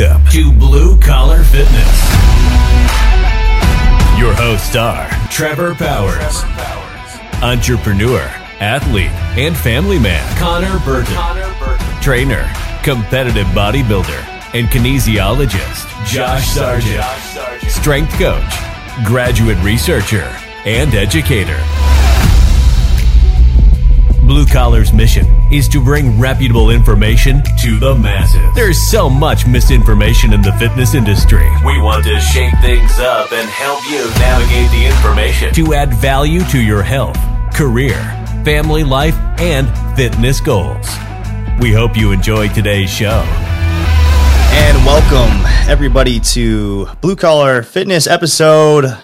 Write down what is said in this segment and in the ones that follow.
Welcome to Blue Collar Fitness. Your hosts are Trevor Powers, entrepreneur, athlete, and family man Connor Burton, trainer, competitive bodybuilder, and kinesiologist Josh Sargent, strength coach, graduate researcher, and educator. Blue Collar's mission is to bring reputable information to the masses. There's so much misinformation in the fitness industry. We want to shake things up and help you navigate the information to add value to your health, career, family life, and fitness goals. We hope you enjoyed today's show. And welcome everybody to Blue Collar Fitness episode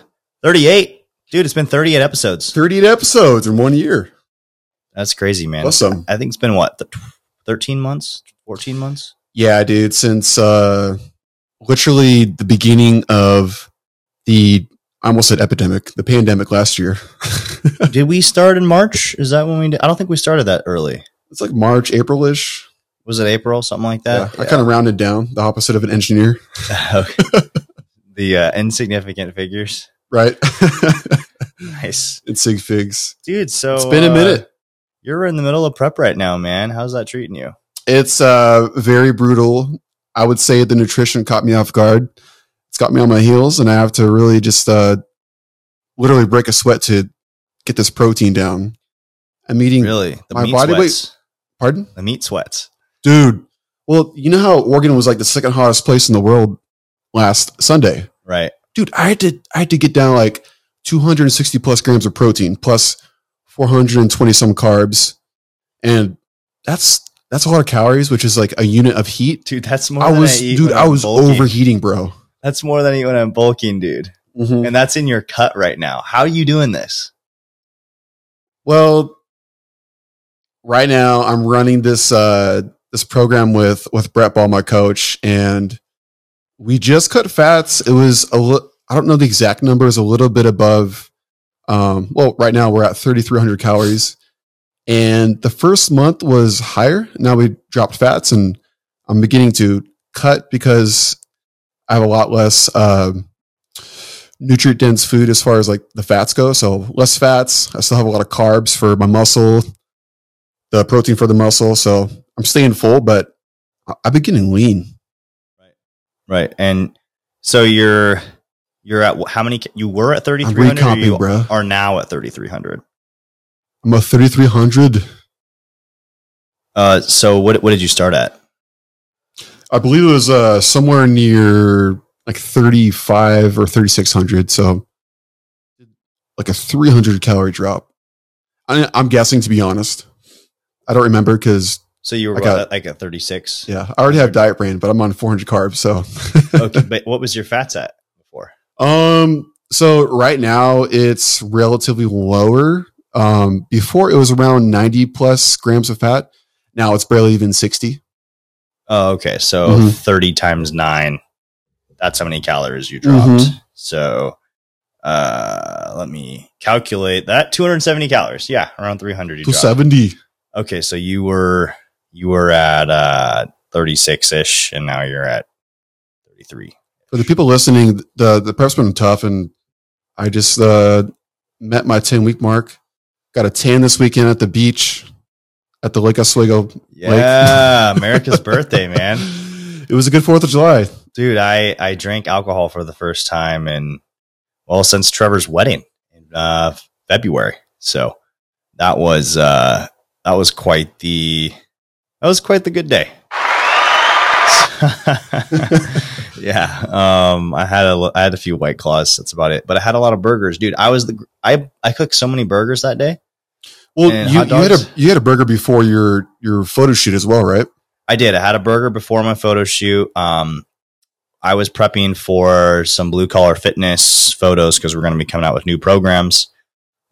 38. Dude, it's been 38 episodes. 38 episodes in one year. That's crazy, man. Awesome. I think it's been what, th- 13 months, 14 months? Yeah, dude, since uh literally the beginning of the I almost said epidemic, the pandemic last year. did we start in March? Is that when we did? I don't think we started that early. It's like March, April-ish. Was it April, something like Yeah, that? I kind of rounded down the opposite of an engineer, the uh, insignificant figures. right? Nice. it's sig figs. Dude, so It's been a uh, minute. You're in the middle of prep right now, man. How's that treating you? It's uh very brutal. I would say the nutrition caught me off guard. It's got me on my heels, and I have to really just uh literally break a sweat to get this protein down. I'm eating. Really? The my meat body weight- sweats. Pardon? The meat sweats. Dude, well, you know how Oregon was like the second hottest place in the world last Sunday? Right. Dude, I had to I had to get down like 260 plus grams of protein plus 420 some carbs. And that's that's a lot of calories, which is like a unit of heat. Dude, that's more I than was I dude, I was bulking. overheating, bro. That's more than I eat when I'm bulking, dude. Mhm. And that's in your cut right now. How are you doing this? Well, right now I'm running this uh this program with with Brett Ball, my coach, and we just cut fats. It was a li- I don't know the exact numbers, a little bit above. Um, well, right now we're at 3,300 calories, and the first month was higher. Now we dropped fats, and I'm beginning to cut because I have a lot less um nutrient dense food as far as like the fats go. So less fats. I still have a lot of carbs for my muscle, the protein for the muscle. So I'm staying full, but I've been getting lean. Right. Right. And so you're you're at how many you were at 3300 or recomping, you bro. are now at 3300. I'm at 3,300. Uh so what what did you start at? I believe it was uh, somewhere near like 35 or 3,600. So like a 300 calorie drop. I, I'm guessing, to be honest. I don't remember because, So you were I got- at, like at 36. yeah, I already have diet brain, but I'm on 400 carbs. So okay, but what was your fats at? Um, so right now it's relatively lower. Um, before it was around 90 plus grams of fat. Now it's barely even 60. Oh, okay. So Mhm. 30 times 9. That's how many calories you dropped. Mhm. So uh let me calculate that 270 calories. Yeah, around 300 you dropped. 270. Okay, so you were you were at uh 36ish and now you're at 33. For the people listening, the, the prep's been tough and I just, uh, met my 10 week mark. Got a tan this weekend at the beach at the Lake Oswego. Yeah, America's birthday, man. It was a good 4th of July. Dude, I I drank alcohol for the first time in well since Trevor's wedding in uh February. So that was uh that was quite the that was quite the good day. yeah, um, I had a I had a few white claws. That's about it. But I had a lot of burgers, dude. I was the I I cooked so many burgers that day. Well, you, you had a you had a burger before your your photo shoot as well, right? I did. I had a burger before my photo shoot. Um, I was prepping for some blue collar fitness photos because we're going to be coming out with new programs.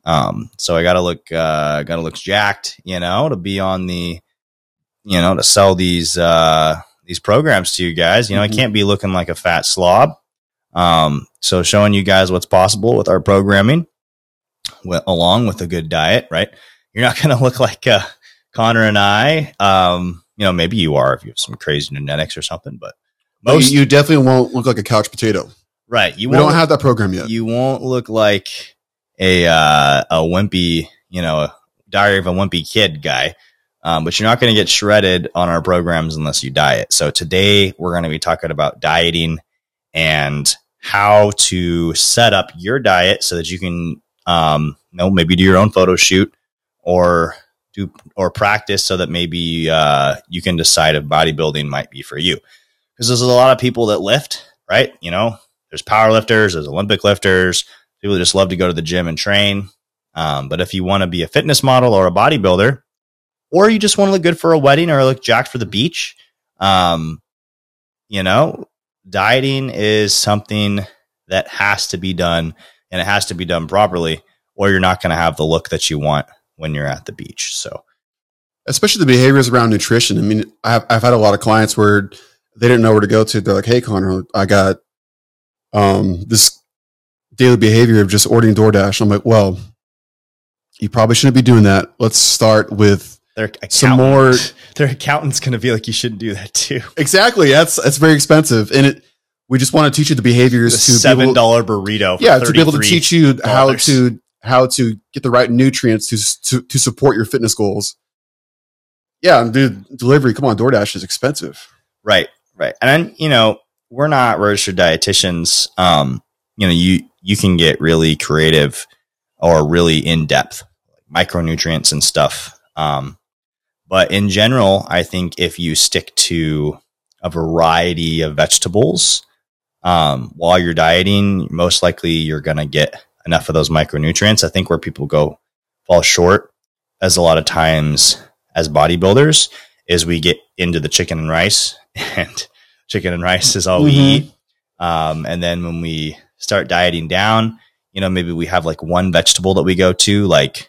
Um, so I got to look, uh, got to look jacked, you know, to be on the, you know, to sell these, uh, these programs to you guys. You know, Mhm. I can't be looking like a fat slob. Um, so showing you guys what's possible with our programming, along with a good diet, right? You're not going to look like uh, Connor and I. Um, you know, maybe you are if you have some crazy genetics or something, but Most you, you definitely won't look like a couch potato. right. You we won't don't have that program yet. you won't look like a uh, a wimpy, you know, a diary of a wimpy kid guy. Um, but you're not going to get shredded on our programs unless you diet. So today we're going to be talking about dieting and how to set up your diet so that you can, um, you know, maybe do your own photo shoot or do or practice so that maybe uh, you can decide if bodybuilding might be for you. Because there's a lot of people that lift, right? You know, there's power lifters, there's Olympic lifters, people that just love to go to the gym and train. Um, but if you want to be a fitness model or a bodybuilder, or you just want to look good for a wedding or look jacked for the beach, um, you know, dieting is something that has to be done and it has to be done properly, or you're not going to have the look that you want when you're at the beach. So, especially the behaviors around nutrition. I mean, I've, I've had a lot of clients where they didn't know where to go to. They're like, Hey, Connor, I got, um, this daily behavior of just ordering DoorDash. I'm like, well, you probably shouldn't be doing that. Let's start with their Some more- their accountant's going to be like, you shouldn't do that too. exactly. That's, that's very expensive. And it, we just want to teach you the The behaviors to be seven dollar burrito. For yeah, to be able to teach you how to, how to get the right nutrients to, to, to support your fitness goals. Yeah. And dude, delivery, come on, DoorDash is expensive. Right, right. And then, you know, we're not registered dietitians. Um, you know, you you can get really creative or really in depth micronutrients and stuff. Um, but in general, I think if you stick to a variety of vegetables um, while you're dieting, most likely you're going to get enough of those micronutrients. I think where people go fall short, as a lot of times as bodybuilders, is we get into the chicken and rice, and chicken and rice is all we Mhm. eat. Um, and then when we start dieting down, you know, maybe we have like one vegetable that we go to, like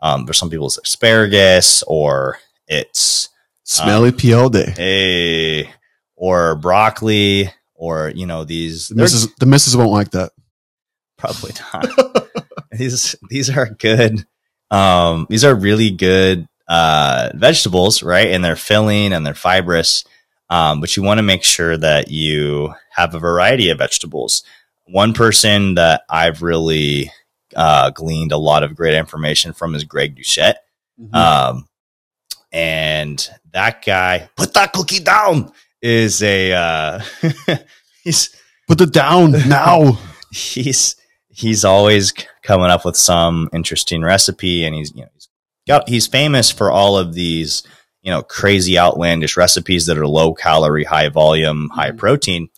um, for some people it's asparagus or it's Smelly all day. a or broccoli or you know these The missus, the missus won't like that. probably not. These these are good um these are really good uh vegetables right? And they're filling and they're fibrous um but you want to make sure that you have a variety of vegetables. One person that i've really uh gleaned a lot of great information from is greg doucette um, and that guy, put that cookie down, is a uh, he's Put it down now. he's he's always coming up with some interesting recipe, and he's you know he's got he's famous for all of these you know crazy outlandish recipes that are low calorie, high volume, high Mhm. protein.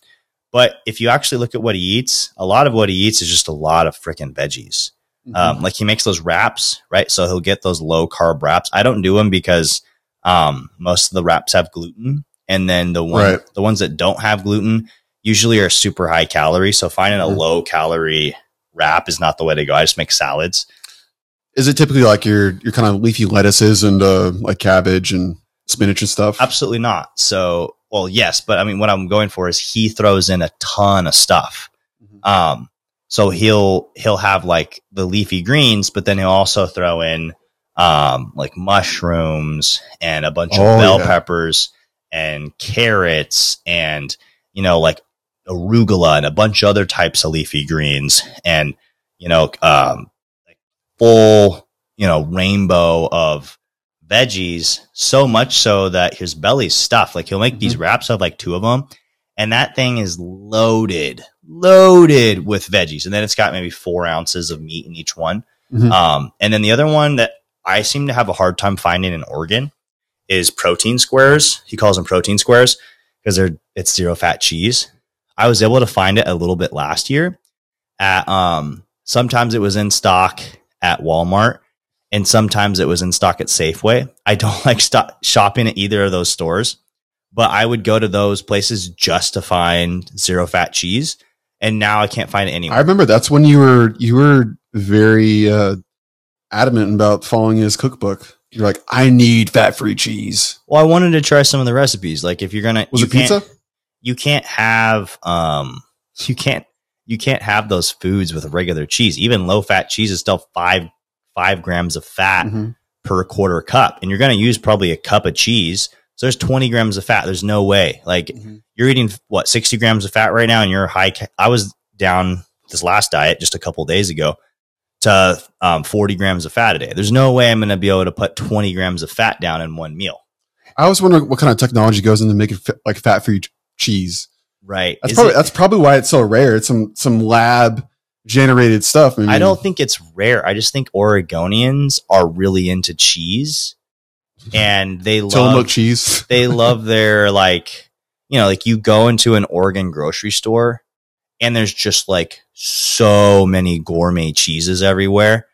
But if you actually look at what he eats, a lot of what he eats is just a lot of freaking veggies. Mm-hmm. Um, like he makes those wraps, right? So he'll get those low carb wraps. I don't do them because um, most of the wraps have gluten, and then the one Right. the ones that don't have gluten usually are super high calorie. So finding a Mhm. low calorie wrap is not the way to go. I just make salads. Is it typically like your your kind of leafy lettuces and uh, like cabbage and spinach and stuff? Absolutely not. So, well, yes, but I mean, what I'm going for is he throws in a ton of stuff. Mhm. Um, so he'll he'll have like the leafy greens, but then he'll also throw in um like mushrooms and a bunch of Oh, bell yeah. peppers and carrots and you know like arugula and a bunch of other types of leafy greens and you know um like full you know rainbow of veggies so much so that his belly's stuffed like he'll make these wraps of like two of them and that thing is loaded loaded with veggies and then it's got maybe four ounces of meat in each one Mhm. um, and then the other one that i seem to have a hard time finding in oregon is protein squares he calls them protein squares because they're it's zero fat cheese i was able to find it a little bit last year at um sometimes it was in stock at walmart and sometimes it was in stock at safeway i don't like shopping at either of those stores but I would go to those places just to find zero fat cheese. And now I can't find it anywhere. I remember that's when you were you were very uh, adamant about following his cookbook. You're like, I need fat free cheese. well, I wanted to try some of the recipes. Like if you're gonna, Was you it pizza? You can't have, um, you can't, you can't have those foods with regular cheese. Even low fat cheese is still five, five grams of fat Mhm. per quarter cup. And you're going to use probably a cup of cheese So there's 20 grams of fat. There's no way. Like Mhm. you're eating what 60 grams of fat right now, and you're high. ca- I was down this last diet just a couple days ago to um, 40 grams of fat a day. There's no way I'm going to be able to put 20 grams of fat down in one meal. I always wonder what kind of technology goes into making like fat free cheese. Right? That's probably it- that's probably why it's so rare. It's some some lab generated stuff. I, mean, I don't think it's rare. I just think Oregonians are really into cheese, and they love cheese. they love their like you know like you go into an Oregon grocery store and there's just like so many gourmet cheeses everywhere,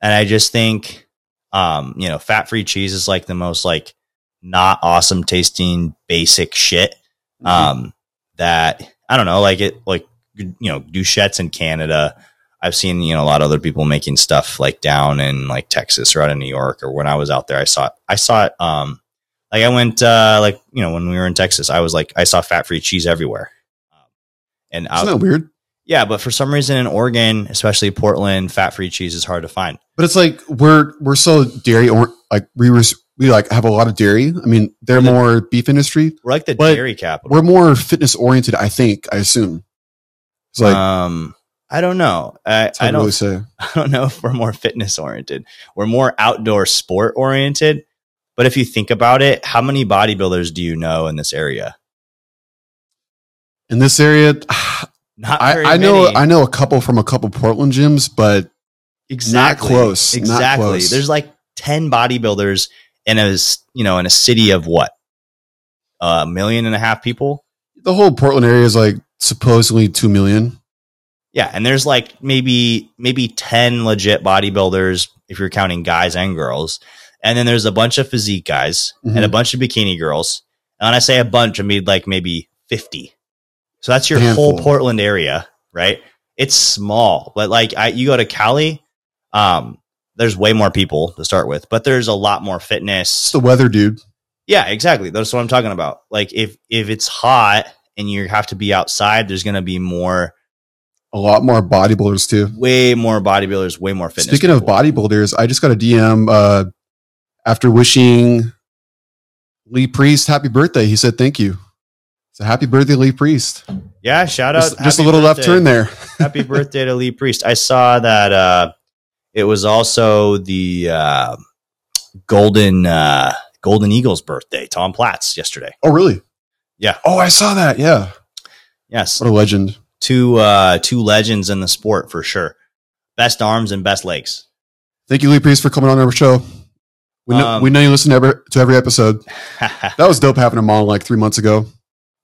and I just think um you know fat free cheese is like the most like not awesome tasting basic shit Mm-hmm. um that I don't know like it like you know Doucette's in Canada. I've seen you know a lot of other people making stuff like down in like Texas or out in New York or when I was out there I saw it I saw it um like I went uh like you know when we were in Texas I was like I saw fat free cheese everywhere and Isn't that weird? yeah but for some reason in Oregon especially Portland fat free cheese is hard to find But it's like we're we're so dairy or like we were we like have a lot of dairy. I mean, they're Yeah. more beef industry. we're like the dairy capital We're more fitness oriented. I think. I assume. It's like um I don't know I, I don't really say. I don't know if we're more fitness oriented. We're more outdoor sport oriented. But if you think about it, how many bodybuilders do you know in this area? In this area, Not I, very I know. I know a couple from a couple Portland gyms, but exactly close, not Exactly. close. There's like 10 bodybuilders in a you know in a city of what? A million and a half people? the whole Portland area is like supposedly two million. Yeah, and there's like maybe maybe 10 legit bodybuilders if you're counting guys and girls. And then there's a bunch of physique guys and a Mhm. bunch of bikini girls. And when I say a bunch, I mean like maybe 50. So that's your Handful. whole Portland area, right? It's small, but like I, you go to Cali, um, there's way more people to start with, but there's a lot more It's fitness. the weather, dude. Yeah, exactly. That's what I'm talking about. Like if if it's hot and you have to be outside, there's going to be more, A lot more bodybuilders too. way more bodybuilders, way more fitness. Speaking of bodybuilders, I just got a DM uh, after wishing Lee Priest happy birthday. He said thank you. So happy birthday, Lee Priest. yeah, shout out, Just, just a little left turn there. happy birthday to Lee Priest. I saw that uh it was also the uh Golden uh Golden Eagles birthday, Tom Platz yesterday. Oh, really? Yeah. Oh, I saw that. Yeah. Yes. What a legend. Two uh two legends in the sport for sure. Best arms and best legs. Thank you, Lee Priest, for coming on our show. We know, Um, we know you listen to every, to every episode. That was dope having him on like three months ago.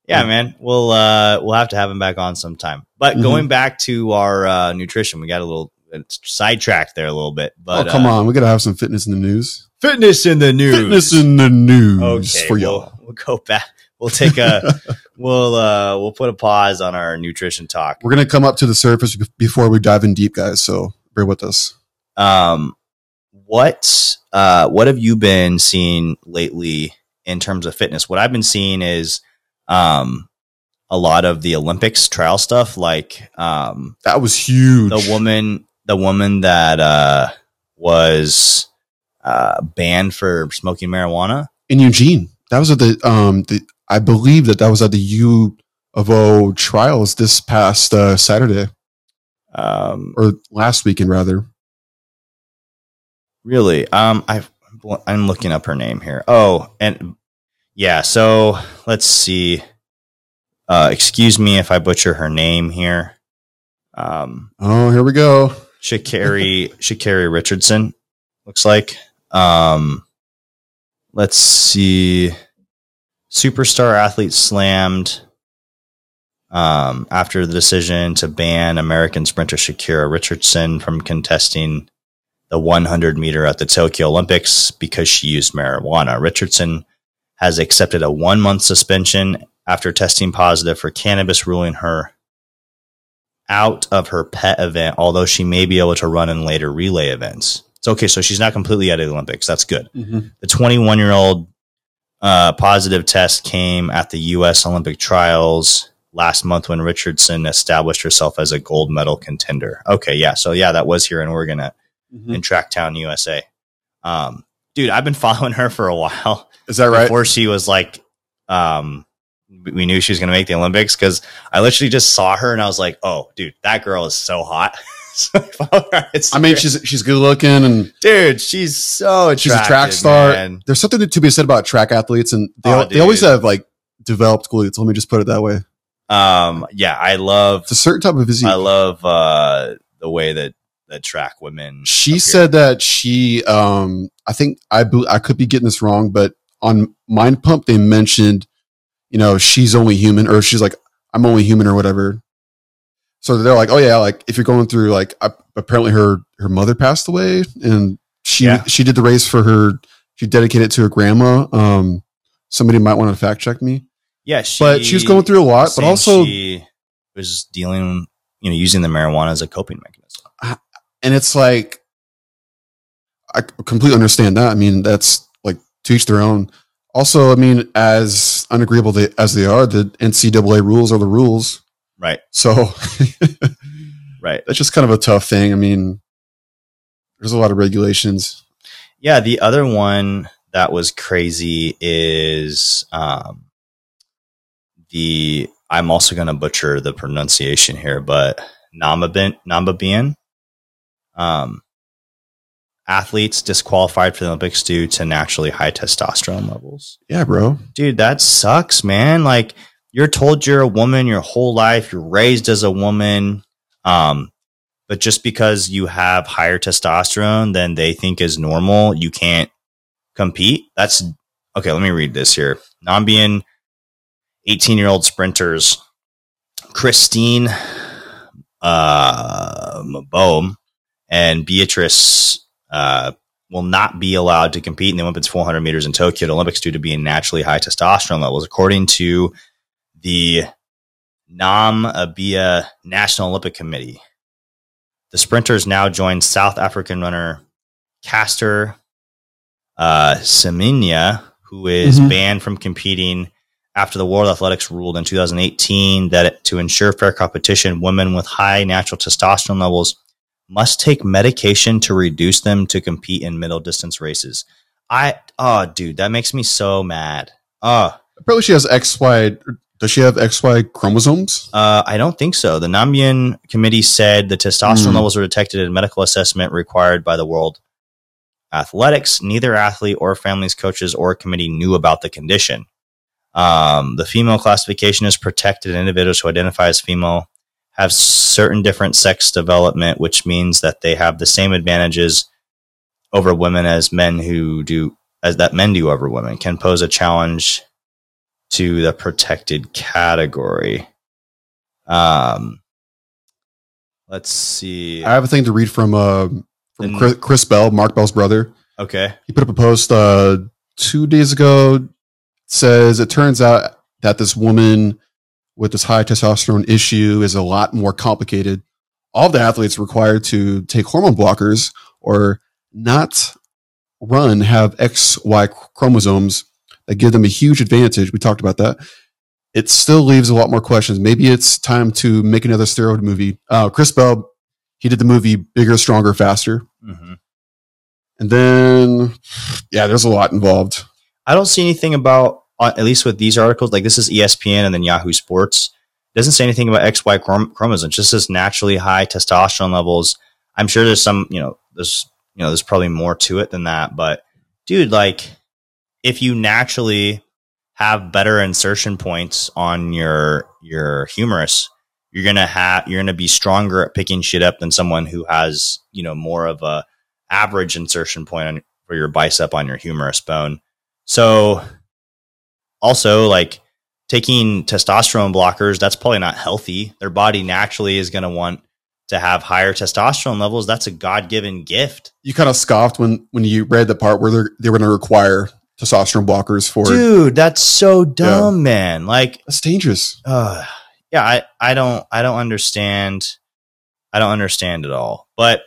Yeah, man. We'll uh we'll have to have him back on sometime. But Mhm. going back to our uh nutrition, we got a little uh, sidetracked there a little bit. But oh, come uh, on. We got to have some fitness in the news. Fitness in the news. Fitness in the news okay for we'll, y'all. we'll go back we'll take a we'll uh we'll put a pause on our nutrition talk We're going to come up to the surface before we dive in deep, guys. So bear with us. um what uh what have you been seeing lately in terms of fitness what i've been seeing is um a lot of the olympics trial stuff like um That was huge. the woman the woman that uh was uh banned for smoking marijuana in Eugene. That was at the um the I believe that that was at the U of O trials this past uh, Saturday um or last weekend rather. Really? Um, I I'm looking up her name here. Oh, and yeah. So let's see. Uh, excuse me if I butcher her name here. Um, Oh, here we go. Sha'Carri Sha'Carri Richardson looks like. Um, let's see. Superstar athlete slammed. Um, after the decision to ban American sprinter Shakira Richardson from contesting the 100 meter at the Tokyo Olympics because she used marijuana. Richardson has accepted a one month suspension after testing positive for cannabis, ruling her out of her pet event, although she may be able to run in later relay events. It's okay. So she's not completely out of the Olympics. That's good. The 21 year old uh, positive test came at the U.S. Olympic trials last month when Richardson established herself as a gold medal contender. Okay. Yeah. So, yeah, that was here in Oregon at, Mhm. in Tracktown, USA. Um, dude, I've been following her for a while. Is that right? Before she was like, um, we knew she was going to make the Olympics because I literally just saw her and I was like, oh, dude, that girl is so hot. so I, follow her on I mean, she's she's good looking and dude, she's so she's a track star. man. There's something to be said about track athletes, and they Oh, they always have like developed glutes. Let me just put it that way. Um, yeah, I love, It's a certain type of physique. I love uh the way that that track women. she said that she um i think i i could be getting this wrong but on mind pump they mentioned you know she's only human or she's like i'm only human or whatever so they're like oh yeah like if you're going through like uh, apparently her her mother passed away and she Yeah. she did the race for her she dedicated it to her grandma um somebody might want to fact check me yeah, she, but she was going through a lot but also she was dealing, you know, using the marijuana as a coping mechanism. And it's like I completely understand that. I mean, that's like to each their own. Also, I mean, as unagreeable they, as they are, the NCAA rules are the rules. Right, So right. that's just kind of a tough thing. I mean, there's a lot of regulations. Yeah, the other one that was crazy is um the I'm also going to butcher the pronunciation here, but Namabian Namabian um athletes disqualified for the Olympics due to naturally high testosterone levels. Yeah, bro. Dude, that sucks, man. Like you're told you're a woman your whole life, you're raised as a woman. Um, but just because you have higher testosterone than they think is normal, you can't compete. That's okay. Let me read this here. Nambian 18 year old sprinters, Christine uh, and Beatrice uh, will not be allowed to compete in the women's 400 meters in Tokyo at Olympics due to being naturally high testosterone levels, according to the Namibia National Olympic Committee. The sprinters now join South African runner Caster uh, Semenya, who is Mhm. banned from competing after the World Athletics ruled in 2018 that to ensure fair competition, women with high natural testosterone levels must take medication to reduce them to compete in middle distance races. I oh dude, that makes me so mad. Oh, Apparently, she has XY. Does she have XY chromosomes? uh, I don't think so. The Namibian committee said the testosterone Hmm. levels were detected in medical assessment required by the World Athletics. Neither athlete or family's coaches or committee knew about the condition. Um, the female classification is protected, and individuals who identify as female have certain different sex development, which means that they have the same advantages over women as men who do as that men do over women can pose a challenge to the protected category. Um, let's see. I have a thing to read from uh, from Chris, Chris Bell, Mark Bell's brother. Okay. he put up a post uh, two days ago says it turns out that this woman with this high testosterone issue is a lot more complicated. All the athletes required to take hormone blockers or not run have xy chromosomes that give them a huge advantage. We talked about that. It still leaves a lot more questions. Maybe it's time to make another steroid movie. Uh, chris bell he did the movie bigger stronger faster. Hmm and then, yeah, there's a lot involved. I don't see anything about, uh, at least with these articles, like this is ESPN and then Yahoo Sports. Doesn't say anything about XY chrom- chromosomes. Just says naturally high testosterone levels. I'm sure there's some, you know, there's, you know, there's probably more to it than that. But dude, like, if you naturally have better insertion points on your your humerus, you're gonna have you're gonna be stronger at picking shit up than someone who has, you know, more of a average insertion point on, for your bicep on your humerus bone. So also like taking testosterone blockers, that's probably not healthy. Their body naturally is going to want to have higher testosterone levels. That's a God-given gift. You kind of scoffed when when you read the part where they're they were going to require testosterone blockers for. Dude, that's so dumb, man. Like That's dangerous. uh, yeah, I, I don't I don't understand I don't understand at all. But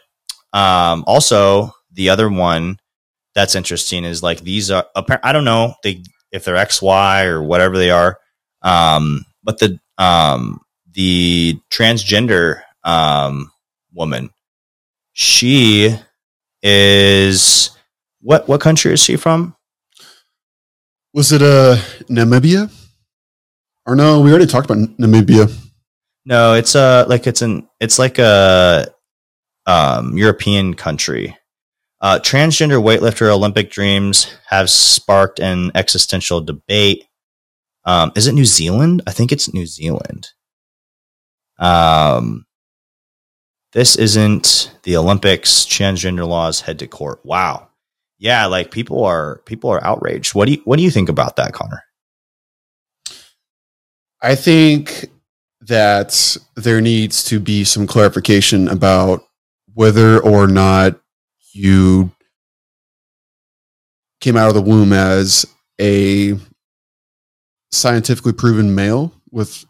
um also the other one that's interesting is like these are I don't know they if they're XY or whatever they are. Um but the um the transgender um woman she is What what country is she from? Was it uh Namibia? Or no, we already talked about Namibia. No, it's uh like it's an it's like a um European country. Uh, transgender weightlifter Olympic dreams have sparked an existential debate. Um, is it New Zealand? I think it's New Zealand. Um, this isn't the Olympics. Transgender laws head to court. Wow. Yeah, like people are people are outraged. What do you what do you think about that, Connor? I think that there needs to be some clarification about whether or not you came out of the womb as a scientifically proven male with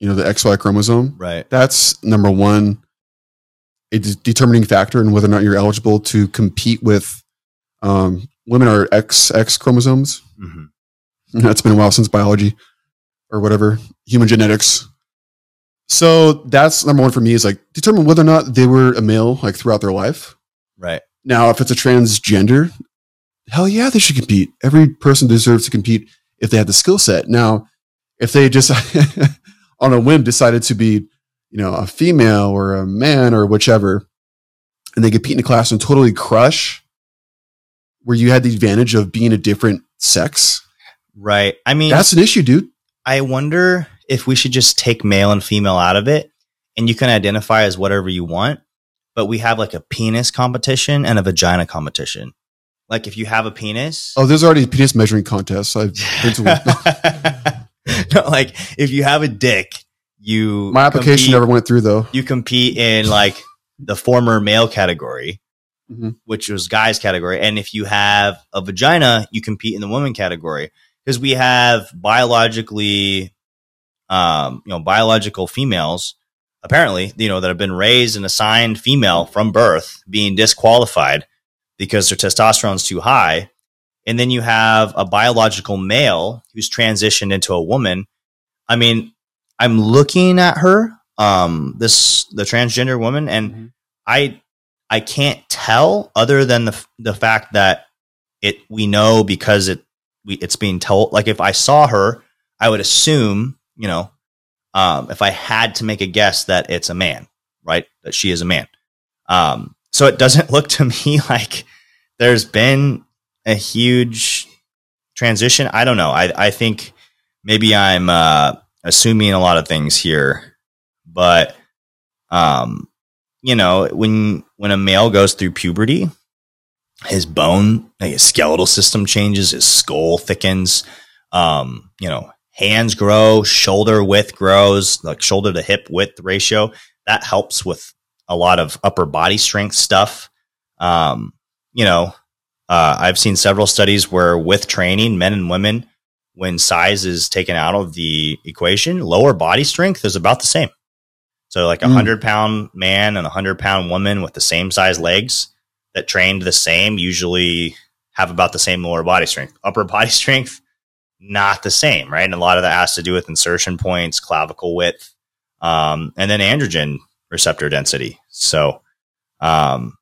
you know the XY chromosome. Right. That's number one, a de- determining factor in whether or not you're eligible to compete with um, women are XX chromosomes. Mm-hmm. That's been a while since biology or whatever human genetics. So that's number one for me is like determine whether or not they were a male like throughout their life. Right. Now, if it's a transgender, hell yeah, they should compete. Every person deserves to compete if they have the skill set. Now, if they just on a whim decided to be, you know, a female or a man or whichever, and they compete in a class and totally crush, where you had the advantage of being a different sex, Right. I mean, that's an issue, dude. I wonder if we should just take male and female out of it and you can identify as whatever you want, but we have like a penis competition and a vagina competition. Like if you have a penis. Oh, there's already penis measuring contests. I've been to one. no, like if you have a dick, you My application compete- never went through though. you compete in like the former male category, Mhm. which was guys category. And if you have a vagina, you compete in the woman category because we have biologically, um, you know, biological females apparently, you know, that have been raised and assigned female from birth being disqualified because their testosterone's too high. And then you have a biological male who's transitioned into a woman. I mean, I'm looking at her, um, this the transgender woman, and Mhm. I I can't tell other than the the fact that it we know because it we it's being told. Like if I saw her, I would assume, you know, um, if I had to make a guess that it's a man, right? That she is a man. Um, so it doesn't look to me like there's been a huge transition. I don't know. I I think maybe I'm uh, assuming a lot of things here, but um, you know, when when a male goes through puberty, his bone, like his skeletal system changes, his skull thickens, um, you know, hands grow, shoulder width grows, like shoulder to hip width ratio. That helps with a lot of upper body strength stuff. Um, you know, uh, I've seen several studies where with training, men and women, when size is taken out of the equation, lower body strength is about the same. So like a Mm. hundred pound man and a hundred pound woman with the same size legs that trained the same usually have about the same lower body strength. Upper body strength, not the same, right? And a lot of that has to do with insertion points, clavicle width, um, and then androgen receptor density. So, um,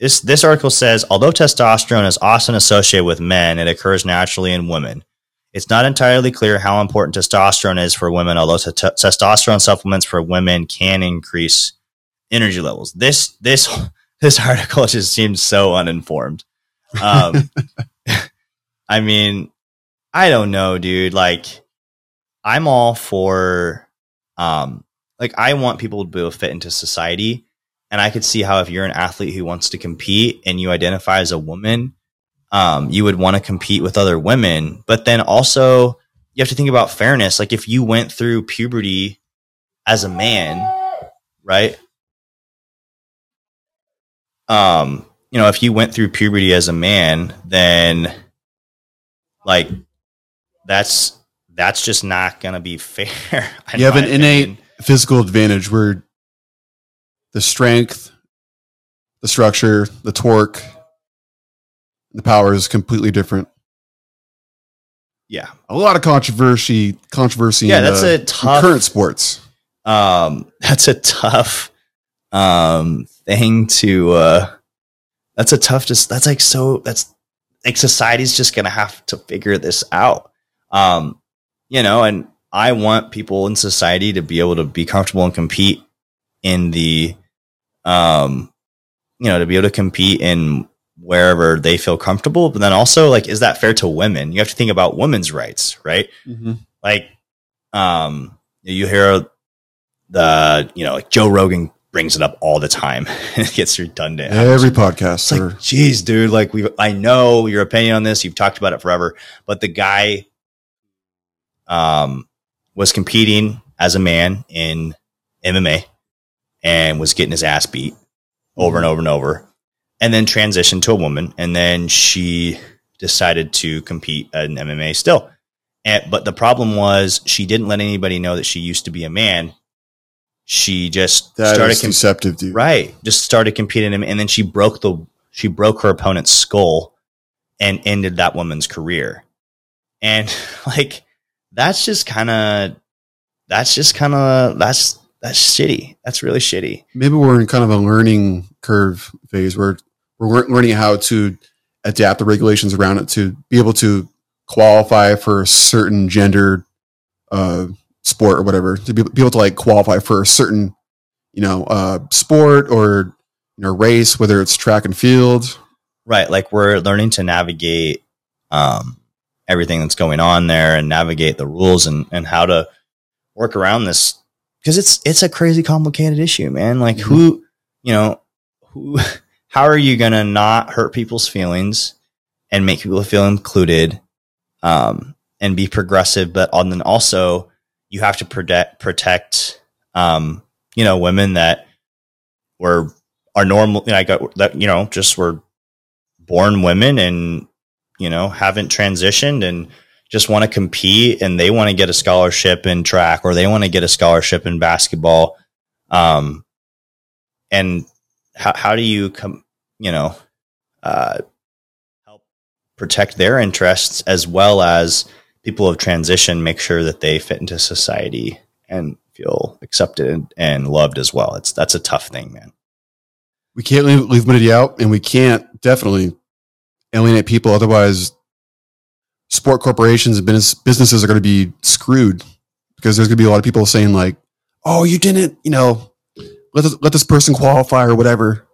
this this article says although testosterone is often associated with men, it occurs naturally in women. It's not entirely clear how important testosterone is for women, although t- testosterone supplements for women can increase energy levels. This this this article just seems so uninformed. Um, I mean, I don't know, dude. Like, I'm all for, um, like I want people to be able to fit into society, and I could see how if you're an athlete who wants to compete and you identify as a woman, um, you would want to compete with other women. But then also, you have to think about fairness. Like, if you went through puberty as a man, right? Um, you know, if you went through puberty as a man, then like that's that's just not gonna be fair. You have an innate physical advantage where the strength, the structure, the torque, the power is completely different. Yeah. A lot of controversy, controversy. Yeah, in, that's uh, a tough current sports. um that's a tough um thing to uh that's a tough just that's like so that's like society's just gonna have to figure this out. Um, you know, and I want people in society to be able to be comfortable and compete in the, um, you know, to be able to compete in wherever they feel comfortable. But then also, like, is that fair to women? You have to think about women's rights, right? Mhm. Like, um, you hear the, you know, like Joe Rogan brings it up all the time. it gets redundant. Every podcast, It's like, geez, dude, like we I know your opinion on this. You've talked about it forever, but the guy um was competing as a man in MMA and was getting his ass beat over and over and over. And then transitioned to a woman and then she decided to compete in MMA still. And, but the problem was she didn't let anybody know that she used to be a man. She just That started com- deceptive, dude. Right. Just started competing and then she broke the she broke her opponent's skull and ended that woman's career. And like that's just kind of that's just kind of that's that's shitty. That's really shitty. Maybe we're in kind of a learning curve phase where we're learning how to adapt the regulations around it to be able to qualify for a certain gender uh, sport or whatever to be, be able to like qualify for a certain you know uh, sport or you know race whether it's track and field Right. Like we're learning to navigate um everything that's going on there and navigate the rules and and how to work around this because it's it's a crazy complicated issue, man. Like Mhm. who, you know, who how are you going to not hurt people's feelings and make people feel included um and be progressive but on then also you have to protect protect um you know women that were are normal like uh, that you know just were born women and you know haven't transitioned and just want to compete and they want to get a scholarship in track or they want to get a scholarship in basketball um and how, how do you come you know uh help protect their interests as well as people of transition make sure that they fit into society and feel accepted and loved as well? It's that's a tough thing man. We can't leave, leave out and we can't definitely alienate people otherwise sport corporations and business, businesses are going to be screwed because there's going to be a lot of people saying like oh you didn't you know let this, let this person qualify or whatever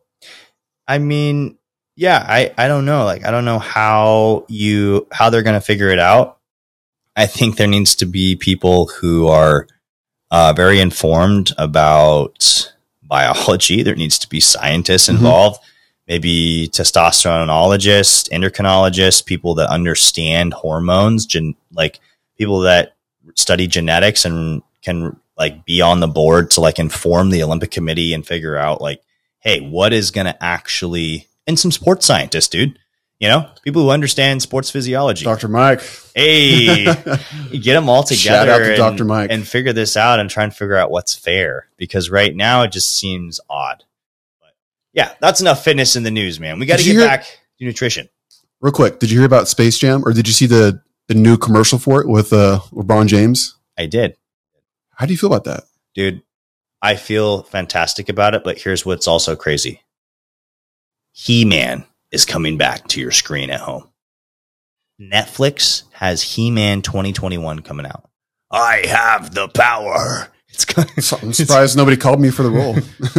I mean, yeah, I, I don't know. Like, I don't know how you, how they're going to figure it out. I think there needs to be people who are uh, very informed about biology. There needs to be scientists Mhm. involved, maybe testosteronologists, endocrinologists, people that understand hormones, gen- like people that study genetics and can like be on the board to like inform the Olympic committee and figure out like, hey, what is going to actually, and some sports scientists, dude, you know, people who understand sports physiology. dr mike Hey, get them all together Shout out to and, Dr. Mike. and figure this out and try and figure out what's fair because right now it just seems odd. Yeah, that's enough fitness in the news, man. We got to get hear- back to nutrition. real quick did you hear about space jam or did you see the the new commercial for it with uh lebron james I did, how do you feel about that dude. I feel fantastic about it, but here's what's also crazy. He Man is coming back to your screen at home. Netflix has He Man 2021 coming out. I have the power. It's coming. I'm surprised nobody called me for the role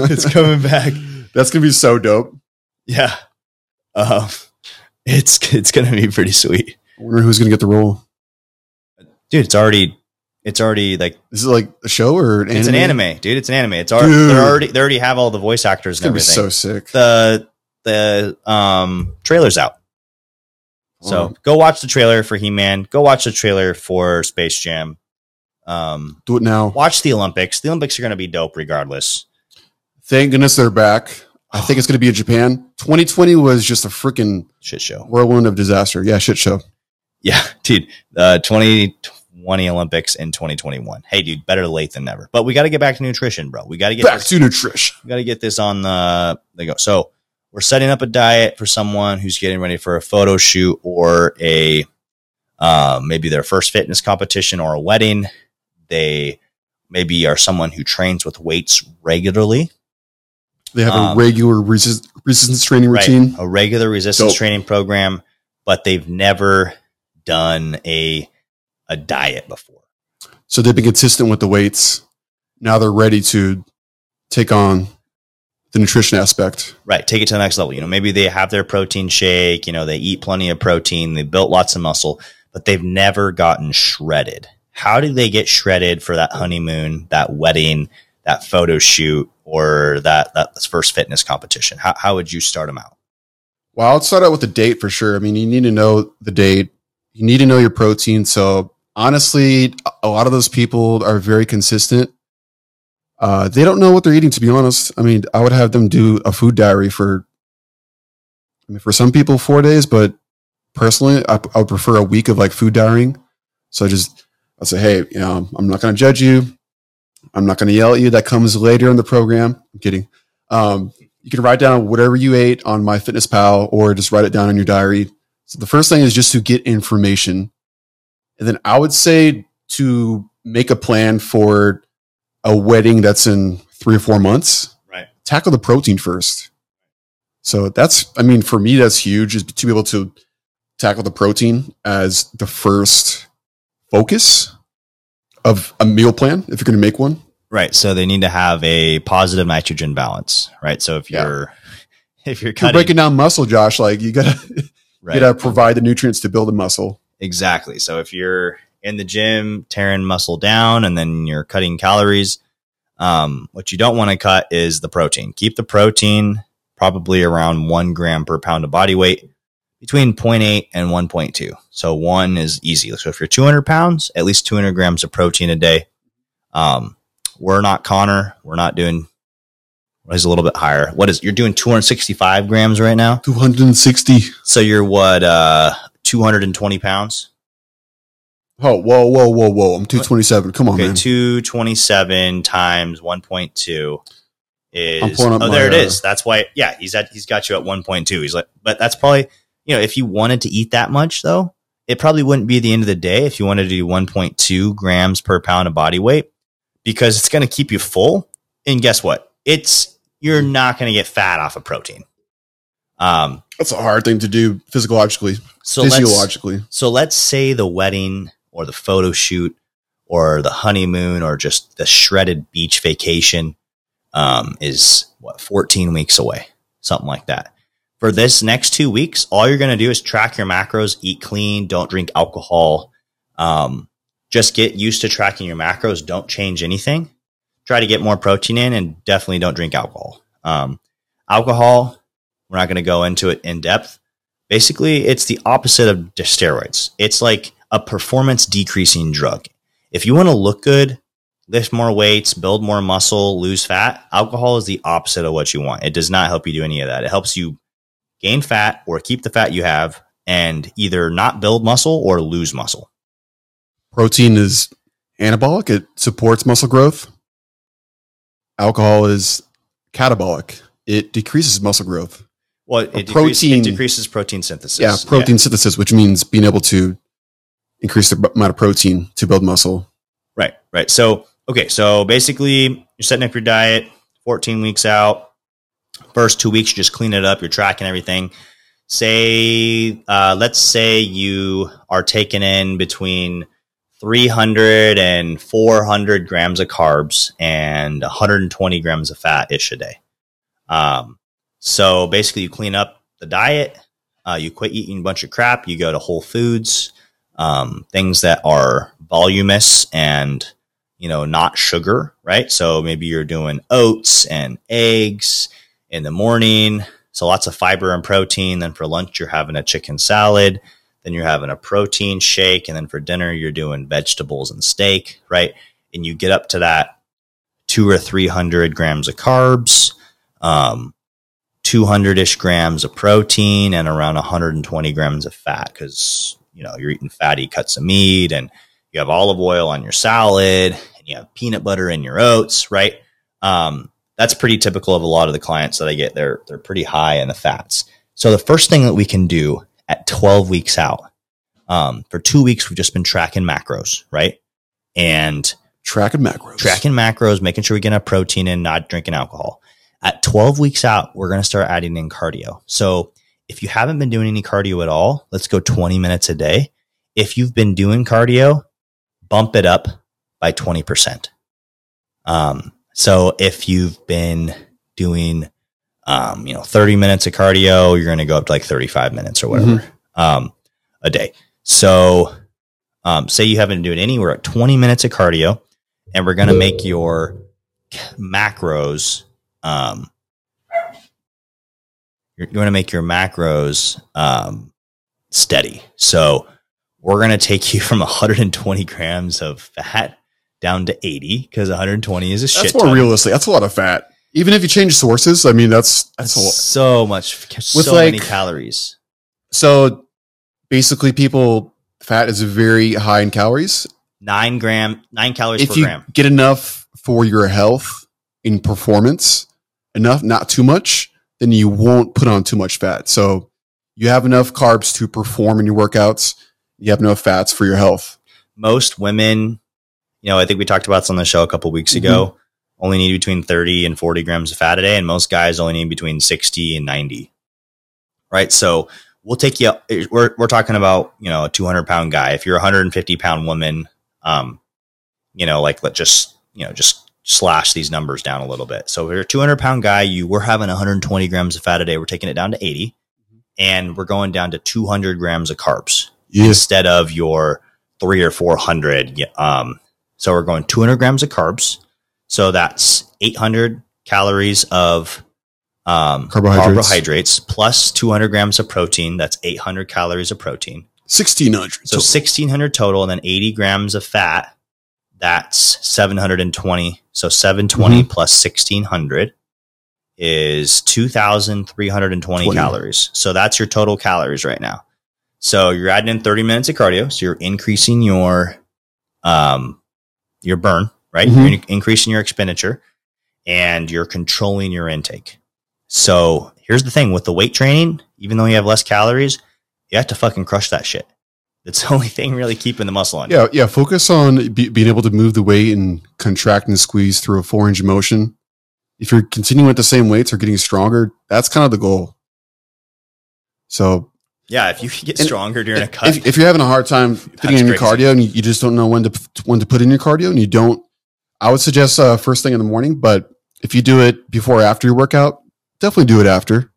it's coming back. that's gonna be so dope Yeah. Um, it's it's gonna be pretty sweet, i wonder who's gonna get the role dude. It's already it's already like this Is like a show or an it's an anime, dude. It's an anime. It's already they already they already have all the voice actors It's and gonna be everything. so sick. the the um trailer's out, so Oh. go watch the trailer for He Man. Go watch the trailer for Space Jam. Um, Do it now. watch the Olympics. The Olympics are gonna be dope regardless. Thank goodness they're back. I think it's going to be in Japan. 2020 was just a freaking Shit show. whirlwind of disaster. Yeah, shit show. Yeah, dude. Uh, 2020 Olympics in 2021. Hey, dude, better late than never. But we got to get back to nutrition, bro. We got to get Back this, to nutrition. we got to get this on the the go. So we're setting up a diet for someone who's getting ready for a photo shoot or a uh, maybe their first fitness competition or a wedding. They maybe are someone who trains with weights regularly. They have Um, a regular resist- resistance training routine. a regular resistance Dope. training program, but they've never done a a diet before. So they've been consistent with the weights. Now they're ready to take on the nutrition aspect. Right. Take it to the next level. You know, maybe they have their protein shake, you know, they eat plenty of protein, they built lots of muscle, but they've never gotten shredded. How do they get shredded for that honeymoon, that wedding, that photo shoot, or that, that first fitness competition? How, how would you start them out? Well, I'll start out with the date for sure. I mean, you need to know the date. You need to know your protein. So honestly, a lot of those people are very consistent. Uh, they don't know what they're eating, to be honest. I mean, I would have them do a food diary for, I mean, for some people, four days, but personally, I, I would prefer a week of like food diarying. So just, I'll say, hey, you know, I'm not going to judge you. I'm not going to yell at you. That comes later in the program. I'm kidding. Um, you can write down whatever you ate on MyFitnessPal or just write it down in your diary. So the first thing is just to get information. And then I would say to make a plan for a wedding that's in three or four months. Right. Tackle the protein first. So that's, I mean, for me, that's huge is to be able to tackle the protein as the first focus of a meal plan if you're going to make one. Right. So they need to have a positive nitrogen balance. Right. So if you're, if you're If you're breaking down muscle, Josh, like you gotta, right. you gotta provide the nutrients to build the muscle. Exactly. So if you're in the gym tearing muscle down and then you're cutting calories, um, what you don't want to cut is the protein. Keep the protein probably around one gram per pound of body weight between 0.8 and 1.2. So one is easy. So if you're 200 pounds, at least 200 grams of protein a day. Um, we're not Connor. We're not doing. He's a little bit higher. What is you're doing 265 grams right now? 260. So you're what uh 220 pounds? Oh, whoa, whoa, whoa, whoa. I'm 227. Come on, Okay, man. 227 times 1.2 I'm is pulling up Oh, my, there it uh, is. That's why yeah, he's at he's got you at 1.2. He's like but that's probably, you know, if you wanted to eat that much though, it probably wouldn't be the end of the day if you wanted to do 1.2 grams per pound of body weight because it's going to keep you full. And guess what? It's you're not going to get fat off of protein. Um That's a hard thing to do physiologically, so let's physiologically. So let's say the wedding or the photo shoot or the honeymoon or just the shredded beach vacation um, is what 14 weeks away, something like that. For this next two weeks, all you're going to do is track your macros, eat clean, don't drink alcohol. Um, just get used to tracking your macros. Don't change anything. Try to get more protein in and definitely don't drink alcohol. Um, alcohol, we're not going to go into it in depth basically it's the opposite of steroids it's like a performance decreasing drug if you want to look good lift more weights build more muscle lose fat alcohol is the opposite of what you want it does not help you do any of that it helps you gain fat or keep the fat you have and either not build muscle or lose muscle Protein is anabolic, it supports muscle growth. Alcohol is catabolic, it decreases muscle growth. well it, A decreases, protein- it decreases protein synthesis Yeah, protein synthesis, which means being able to increase the amount of protein to build muscle. Right, right. So, okay, so basically, you're setting up your diet 14 weeks out. First two weeks, you just clean it up. You're tracking everything. Say, uh, let's say you are taking in between 300 and 400 grams of carbs and 120 grams of fat ish a day. Um, so basically, you clean up the diet. Uh, you quit eating a bunch of crap. You go to Whole Foods um, things that are voluminous and you know not sugar right so maybe you're doing oats and eggs in the morning. So lots of fiber and protein. Then for lunch you're having a chicken salad. Then you're having a protein shake. And then for dinner you're doing vegetables and steak right? And you get up to that two or three hundred grams of carbs um, 200-ish grams of protein and around 120 grams of fat. Because you know you're eating fatty cuts of meat and you have olive oil on your salad and you have peanut butter in your oats right? Um, that's pretty typical of a lot of the clients that i get they're they're pretty high in the fats so the first thing that we can do at 12 weeks out um, for two weeks we've just been tracking macros right and Tracking macros. tracking macros, making sure we get enough protein in, not drinking alcohol. At 12 weeks out, we're going to start adding in cardio. So if you haven't been doing any cardio at all, let's go 20 minutes a day. If you've been doing cardio, bump it up by 20%. Um, so if you've been doing, um, you know, 30 minutes of cardio, you're going to go up to like 35 minutes or whatever, um, a day. So, um, say you haven't been doing any, we're at 20 minutes of cardio and we're going to make your macros, um, you're going to make your macros, um, steady. So we're going to take you from 120 grams of fat down to 80 because 120 is a shit. That's more ton. realistic. That's a lot of fat. Even if you change sources, I mean, that's that's a lot. so much, so like- many calories. So basically, people fat is very high in calories. Nine gram, nine calories if per you gram. get enough for your health in performance, enough, not too much, then you won't put on too much fat. So you have enough carbs to perform in your workouts. You have enough fats for your health. Most women, you know, I think we talked about this on the show a couple weeks ago. Only need between 30 and 40 grams of fat a day, and most guys only need between 60 and 90. Right. So we'll take you. We're we're talking about you know a 200 pound guy. If you're a 150 pound woman, um, you know, like let just you know just slash these numbers down a little bit. So if you're a 200 pound guy, you we're having 120 grams of fat a day. We're taking it down to 80, and we're going down to 200 grams of carbs Yes. instead of your three or 400. Um, so we're going 200 grams of carbs. So that's 800 calories of um, Carbohydrates. carbohydrates plus 200 grams of protein. That's 800 calories of protein. 1600. So 1600 total, and then 80 grams of fat. That's 720. So 720 plus 1600 is 2320 20. calories. So that's your total calories right now. So you're adding in 30 minutes of cardio. So you're increasing your, um, your burn, right? Mhm. You're increasing your expenditure and you're controlling your intake. So here's the thing with the weight training, even though you have less calories, you have to fucking crush that shit. That's the only thing really keeping the muscle on. Yeah, yeah. Focus on be, being able to move the weight and contract and squeeze through a four inch motion. If you're continuing at the same weights or getting stronger, that's kind of the goal. So Yeah, if you get And stronger during a cut, if, if you're having a hard time fitting in your crazy. cardio and you, you just don't know when to when to put in your cardio and you don't, I would suggest uh, first thing in the morning. But if you do it before or after your workout, definitely do it after.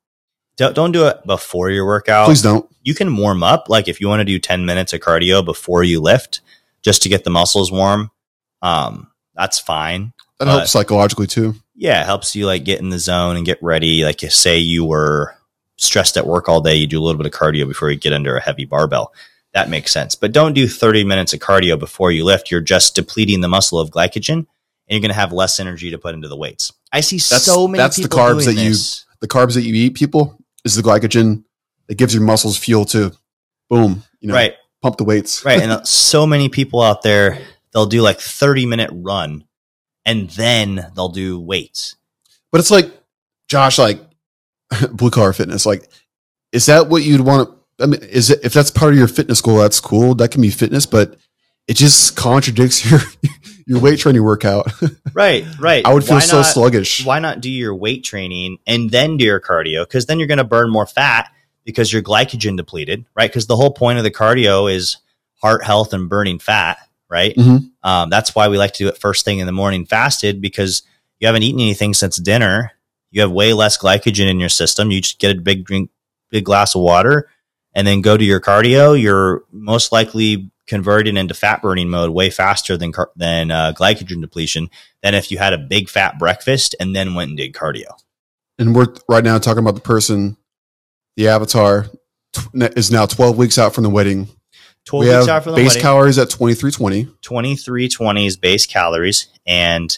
don't, don't do it before your workout. Please don't. You can warm up. Like if you want to do 10 minutes of cardio before you lift, just to get the muscles warm, um, that's fine. That But- helps psychologically too. Yeah, it helps you like get in the zone and get ready. Like if, say you were stressed at work all day, you do a little bit of cardio before you get under a heavy barbell. That makes sense. But don't do 30 minutes of cardio before you lift. You're just depleting the muscle of glycogen and you're going to have less energy to put into the weights. I see That's- so many that's the carbs that you- this. The carbs that you eat, people, is the glycogen that gives your muscles fuel to, boom, you know, right. pump the weights. right. And uh, so many people out there, they'll do like 30 minute run and then they'll do weights. But it's like, Josh, like blue collar fitness. Like, is that what you'd want to? I mean, is it if that's part of your fitness goal? That's cool. That can be fitness, but it just contradicts your your weight training workout. Right. Right. I would feel Why so not- sluggish. why not do your weight training and then do your cardio? Because then you're going to burn more fat because you're glycogen depleted, right? Because the whole point of the cardio is heart health and burning fat, right? Mhm. Um, that's why we like to do it first thing in the morning fasted because you haven't eaten anything since dinner. You have way less glycogen in your system. You just get a big drink, big glass of water, and then go to your cardio. You're most likely converted into fat burning mode way faster than car- than uh, glycogen depletion than if you had a big fat breakfast and then went and did cardio. And we're right now talking about the person, the avatar, tw- is now twelve weeks out from the wedding. 12 we weeks out from the base wedding, calories at twenty three twenty. 2320 is base calories, and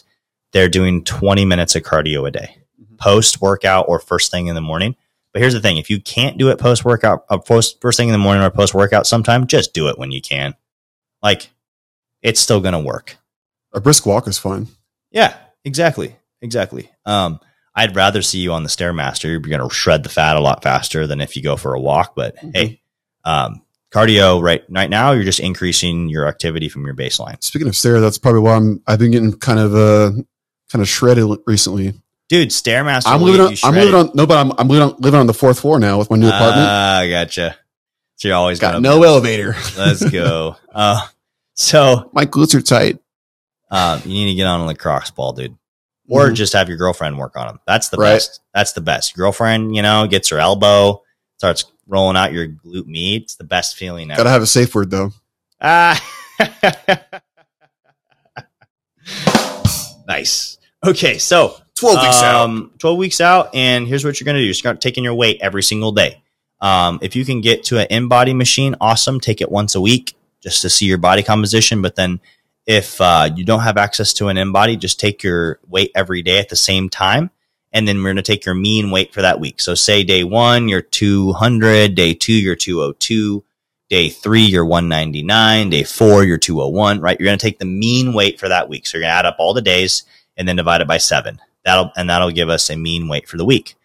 they're doing 20 minutes of cardio a day. Post workout or first thing in the morning. But here's the thing: if you can't do it post workout, uh, post first thing in the morning or post workout, sometime just do it when you can. Like, it's still gonna work. A brisk walk is fine. Yeah, exactly, exactly. Um, I'd rather see you on the stairmaster. You're gonna shred the fat a lot faster than if you go for a walk. But Mhm. hey, um, cardio right right now, you're just increasing your activity from your baseline. Speaking of stairs, that's probably why I'm I've been getting kind of uh kind of shredded recently. Dude. Stairmaster. I'm living on. I'm living on. No, but I'm I'm living on, living on the fourth floor now with my new apartment. Ah, gotcha. So you're always Got no up. elevator. Let's go. uh, so My glutes are tight. um, you need to get on a lacrosse ball, dude, or Mhm. just have your girlfriend work on them. That's the Right. best. That's the best. Girlfriend, you know, gets her elbow, starts rolling out your glute meat. It's the best feeling ever. Gotta have a safe word though. Ah. nice. Okay, so 12 weeks um, 12 weeks out, and here's what you're going to do. Start taking your weight every single day. Um, if you can get to an in-body machine, awesome. Take it once a week just to see your body composition. But then if uh, you don't have access to an in-body, just take your weight every day at the same time. And then we're going to take your mean weight for that week. So say day one, you're 200. Day two, you're 202. Day three, you're 199. Day four, you're 201, right? You're going to take the mean weight for that week. So you're going to add up all the days and then divide it by seven. That'll, and that'll give us a mean weight for the week.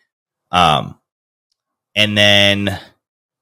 Um, and then,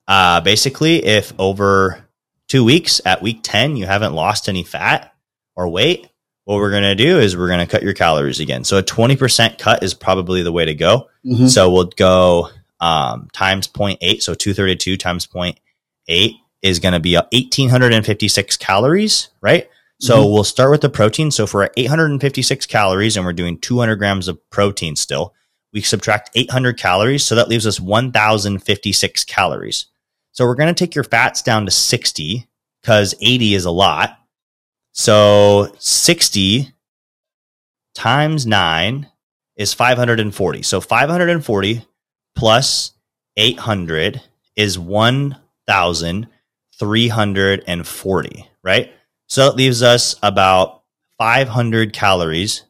uh, basically if over two weeks at week 10, you haven't lost any fat or weight, what we're going to do is we're going to cut your calories again. So a 20% cut is probably the way to go. Mhm. So we'll go um, times 0.8. So 232 times 0.8 is going to be 1,856 calories, right? So Mhm. we'll start with the protein. So for 856 calories and we're doing 200 grams of protein still, we subtract 800 calories. So that leaves us 1,056 calories. So we're going to take your fats down to 60 because 80 is a lot. So 60 times 9 is 540. So 540 plus 800 is 1,340, right? So that leaves us about 500 calories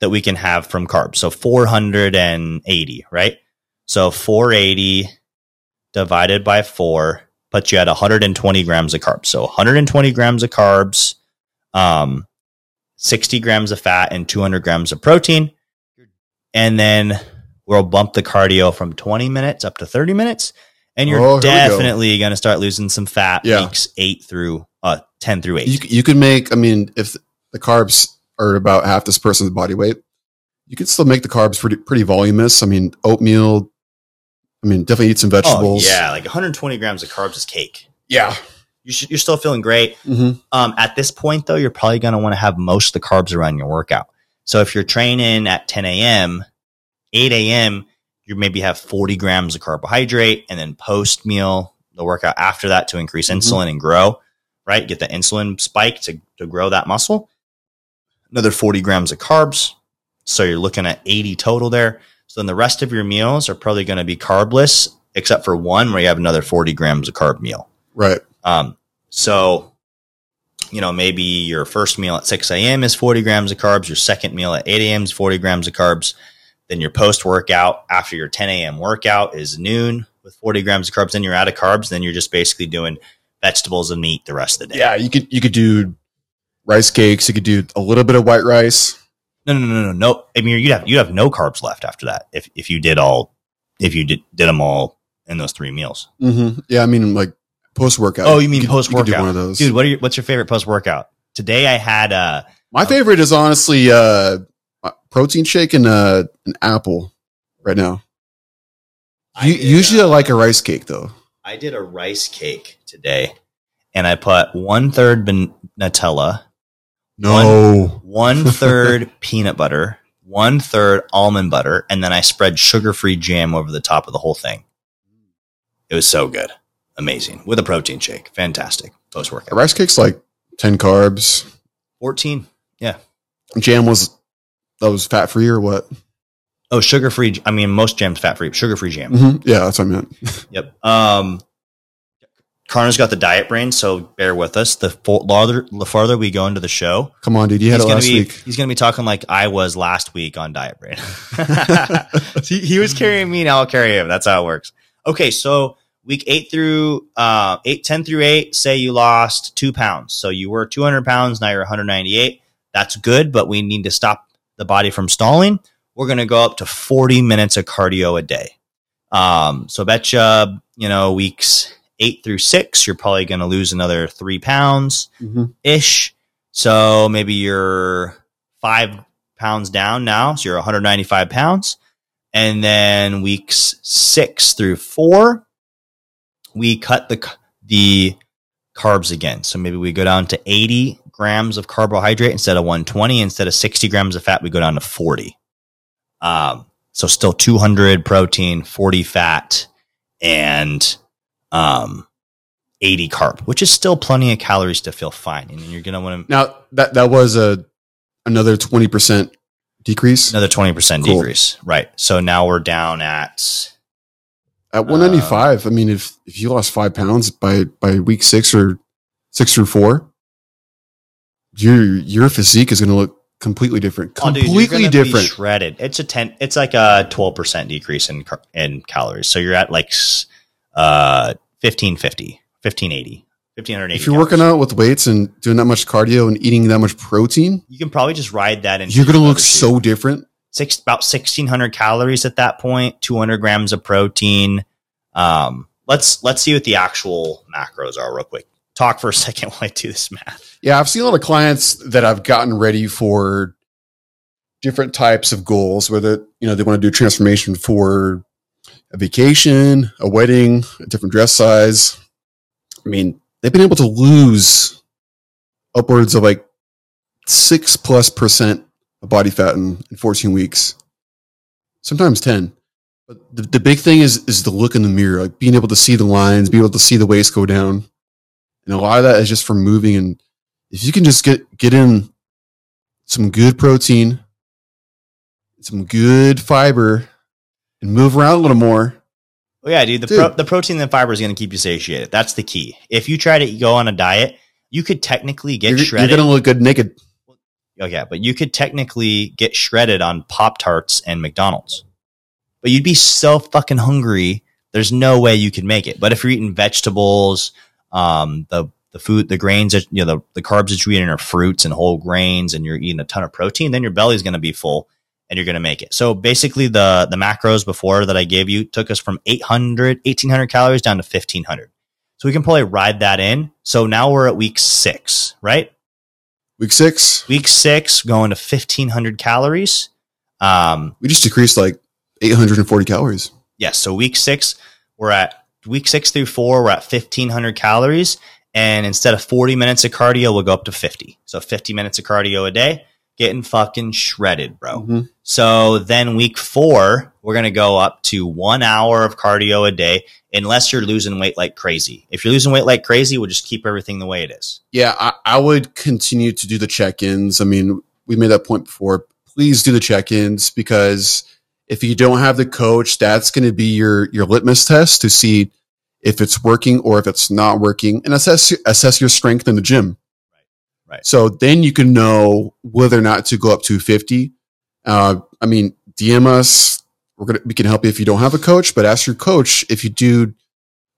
that we can have from carbs. So 480, right? So 480 divided by 4 puts you at 120 grams of carbs. So 120 grams of carbs, um, 60 grams of fat, and 200 grams of protein. And then we'll bump the cardio from 20 minutes up to 30 minutes. And you're Oh, go. definitely going to start losing some fat Yeah. weeks 8 through uh, 10 through 8. You, you could make, I mean, if the carbs are about half this person's body weight, you could still make the carbs pretty, pretty voluminous. I mean, oatmeal, I mean, definitely eat some oh, vegetables. yeah. Like 120 grams of carbs is cake. Yeah. You should, you're still feeling great. hmm Um, at this point, though, you're probably going to want to have most of the carbs around your workout. So if you're training at 10 a.m., 8 a.m., you maybe have 40 grams of carbohydrate, and then post meal, the workout after that to increase Mhm. insulin and grow, right? Get the insulin spike to, to grow that muscle. Another 40 grams of carbs. So you're looking at 80 total there. So then the rest of your meals are probably going to be carbless, except for one where you have another 40 grams of carb meal. Right. Um, so, you know, maybe your first meal at 6 a.m. is 40 grams of carbs. Your second meal at 8 a.m. is 40 grams of carbs. Then your post workout after your 10 a.m. workout is noon with 40 grams of carbs. Then you're out of carbs. Then you're just basically doing vegetables and meat the rest of the day. Yeah. You could, you could do rice cakes. You could do a little bit of white rice. No, no, no, no, no. I mean, you'd have, you'd have no carbs left after that. If, if you did all, if you did, did them all in those three meals. Mm-hmm. Yeah. I mean, like post workout. Oh, you mean post do workout? one of those. Dude, what are your, what's your favorite post workout? Today I had, uh, My favorite is honestly uh, a protein shake and uh, an apple right now. I U- did, usually uh, I like a rice cake though. I did a rice cake today, and I put one third ban- Nutella, No. one third peanut butter, one third almond butter, and then I spread sugar free jam over the top of the whole thing. It was so good, amazing with a protein shake, fantastic post workout. rice cake's like 10 carbs. Fourteen, Yeah, Jam was that was fat free or what? Oh sugar free. I mean, most jam's fat free, sugar free jam. hmm Yeah, that's what I meant. Yep. Um, Carter's got the diet brain, so bear with us. The farther, the farther we go into the show, Come on, dude. You had he's it last be week. he's gonna be talking like I was last week on diet brain. he, he was carrying me, now I'll carry him. That's how it works. Okay, so week eight through uh eight, 10 through eight, say you lost two pounds. So you were 200 pounds, now you're 198. That's good, but we need to stop the body from stalling. We're gonna go up to 40 minutes of cardio a day. Um, so betcha, you know, weeks eight through six, you're probably gonna lose another three pounds Mhm. ish. So maybe you're five pounds down now. So you're 195 pounds. And then weeks six through four, we cut the, the carbs again. So maybe we go down to 80 grams of carbohydrate instead of 120. Instead of 60 grams of fat, we go down to 40. Um, so still 200 protein, 40 fat, and um, 80 carb, which is still plenty of calories to feel fine. And you're going to want to Now that that was a another twenty percent decrease another 20% Cool. decrease. Right. So now we're down at at one ninety five. I mean, if if you lost five pounds by by week six or six through four, your your physique is going to look completely different. Oh, dude, Completely different. shredded. It's a 10 it's like a 12% decrease in in calories. So you're at like uh 1550, 1580, 1580. if you're working out with weights and doing that much cardio and eating that much protein, you can probably just ride that and you're going to look so different. six about 1600 calories at that point 200 grams of protein um let's let's see what the actual macros are real quick talk for a second while i do this math Yeah, I've seen a lot of clients that I've gotten ready for different types of goals, whether you know they want to do transformation for a vacation, a wedding, a different dress size. I mean, they've been able to lose upwards of like six plus percent of body fat in, in 14 weeks, sometimes 10. But the, the big thing is is the look in the mirror, like being able to see the lines, be able to see the waist go down. And a lot of that is just from moving and if you can just get get in some good protein, some good fiber, and move around a little more, oh yeah dude the, Dude. Pro, the protein and the fiber is going to keep you satiated. That's the key. If you try to go on a diet you could technically get you're, you're gonna look good naked. Oh, yeah, but you could technically get shredded on pop tarts and mcdonald's. But you'd be so fucking hungry there's no way you could make it. But if you're eating vegetables um the the food the grains that you know the, the carbs that you're eating are fruits and whole grains and you're eating a ton of protein then your belly's going to be full and you're going to make it. So basically the the macros before that i gave you took us from 800 1800 calories down to 1500 so we can probably ride that in. So now we're at week six right? Week six, week six going to 1500 calories. Um we just decreased like 840 calories. yes so week six we're at week six through four we're at 1500 calories and instead of 40 minutes of cardio we'll go up to 50 so 50 minutes of cardio a day getting fucking shredded bro Mhm. so then week four we're going to go up to one hour of cardio a day unless you're losing weight like crazy if you're losing weight like crazy we'll just keep everything the way it is Yeah, I, I would continue to do the check-ins. I mean, we made that point before. Please do the check-ins because if you don't have the coach, that's going to be your your litmus test to see if it's working or if it's not working, and assess assess your strength in the gym. Right, right. So then you can know whether or not to go up to fifty. Uh, I mean, DM us. We're gonna we can help you if you don't have a coach, but ask your coach if you do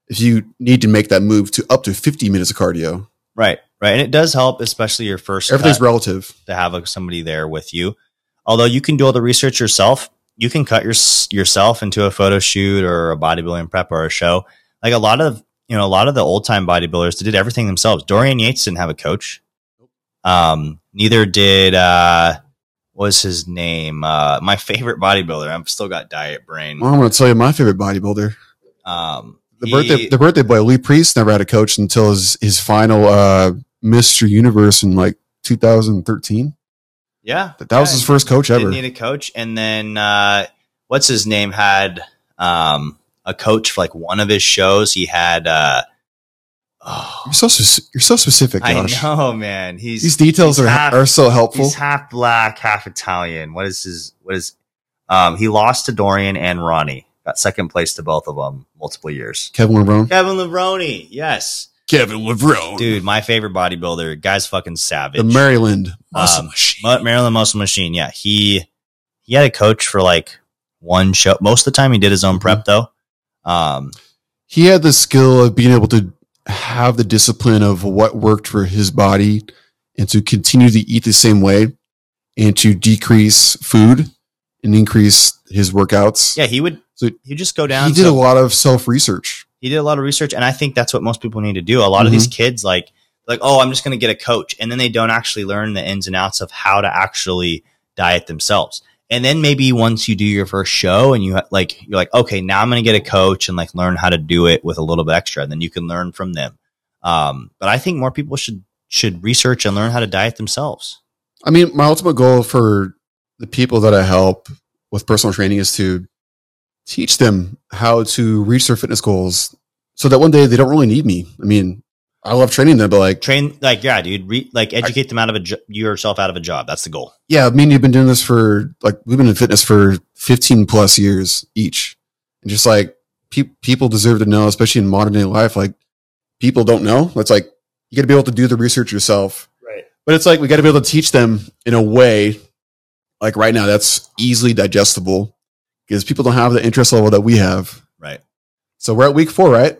if you need to make that move to up to fifty minutes of cardio. right right and it does help especially your first Everything's relative. to have a, somebody there with you. Although you can do all the research yourself, you can cut your, yourself into a photo shoot or a bodybuilding prep or a show. Like a lot of you know, a lot of the old time bodybuilders did everything themselves. Dorian Yates didn't have a coach. Um, neither did uh, what was his name? Uh, my favorite bodybuilder. I've still got diet brain. Well, I'm going to tell you my favorite bodybuilder. Um, The he- birthday, the birthday boy, Lee Priest, never had a coach until his his final uh, Mr. Universe in like 2013. Yeah, That, that was his first coach ever. Didn't need a coach, and then uh, what's his name had um, a coach for like one of his shows. He had. Uh, oh, You're so you're so specific, I know, man. He's These details he's are half- are so helpful. He's half black, half Italian. What is his? What is? Um, he lost to Dorian and Ronnie. Got second place to both of them multiple years. Kevin Levrone. Kevin Levrone, yes, Kevin Levrone, dude, my favorite bodybuilder. Guy's fucking savage. the Maryland Muscle Um, Machine. Ma- Maryland Muscle Machine. Yeah, he he had a coach for like one show. Most of the time, he did his own prep though. Um, he had the skill of being able to have the discipline of what worked for his body and to continue to eat the same way and to decrease food and increase his workouts. yeah, he would. So He'd just go down. he did to- a lot of self research. He did a lot of research and i think that's what most people need to do a lot of these kids like like oh i'm just going to get a coach and then they don't actually learn the ins and outs of how to actually diet themselves. And then maybe once you do your first show and you like you're like okay now I'm going to get a coach and like learn how to do it with a little bit extra, and then you can learn from them. Um, but I think more people should should research and learn how to diet themselves. I mean, my ultimate goal for the people that I help with personal training is to teach them how to reach their fitness goals so that one day they don't really need me. I mean, I love training them, but like, Train like yeah, dude. Re- like educate them out of a jo- yourself out of a job. That's the goal. yeah, me and you've been doing this for like, we've been in fitness for 15 plus years each. And just like pe- people deserve to know, especially in modern day life, like people don't know. It's like, you got to be able to do the research yourself. Right. But it's like we got to be able to teach them in a way, like right now, that's easily digestible because people don't have the interest level that we have. Right. So we're at week four, right?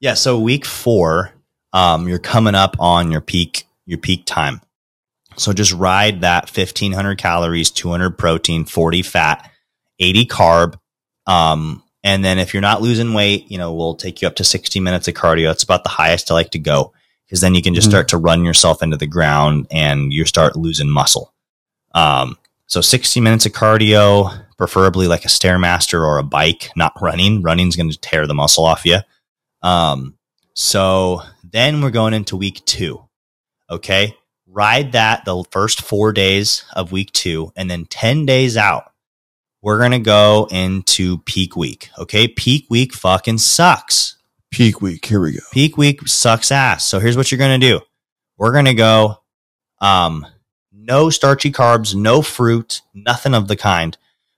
Yeah. So week four, um, you're coming up on your peak your peak time. So just ride that 1500 calories, 200 protein, 40 fat, 80 carb. Um, and then if you're not losing weight, you know, we'll take you up to 60 minutes of cardio. It's about the highest I like to go because then you can just Mhm. start to run yourself into the ground and you start losing muscle. Um, so 60 minutes of cardio, preferably like a stairmaster or a bike, not running. Running's going to tear the muscle off you. Um, so then we're going into week two. Okay. Ride that the first four days of week two. And then 10 days out, we're going to go into peak week. Okay. Peak week fucking sucks. Peak week. Here we go. Peak week sucks ass. So here's what you're going to do. We're going to go, um, no starchy carbs, no fruit, nothing of the kind.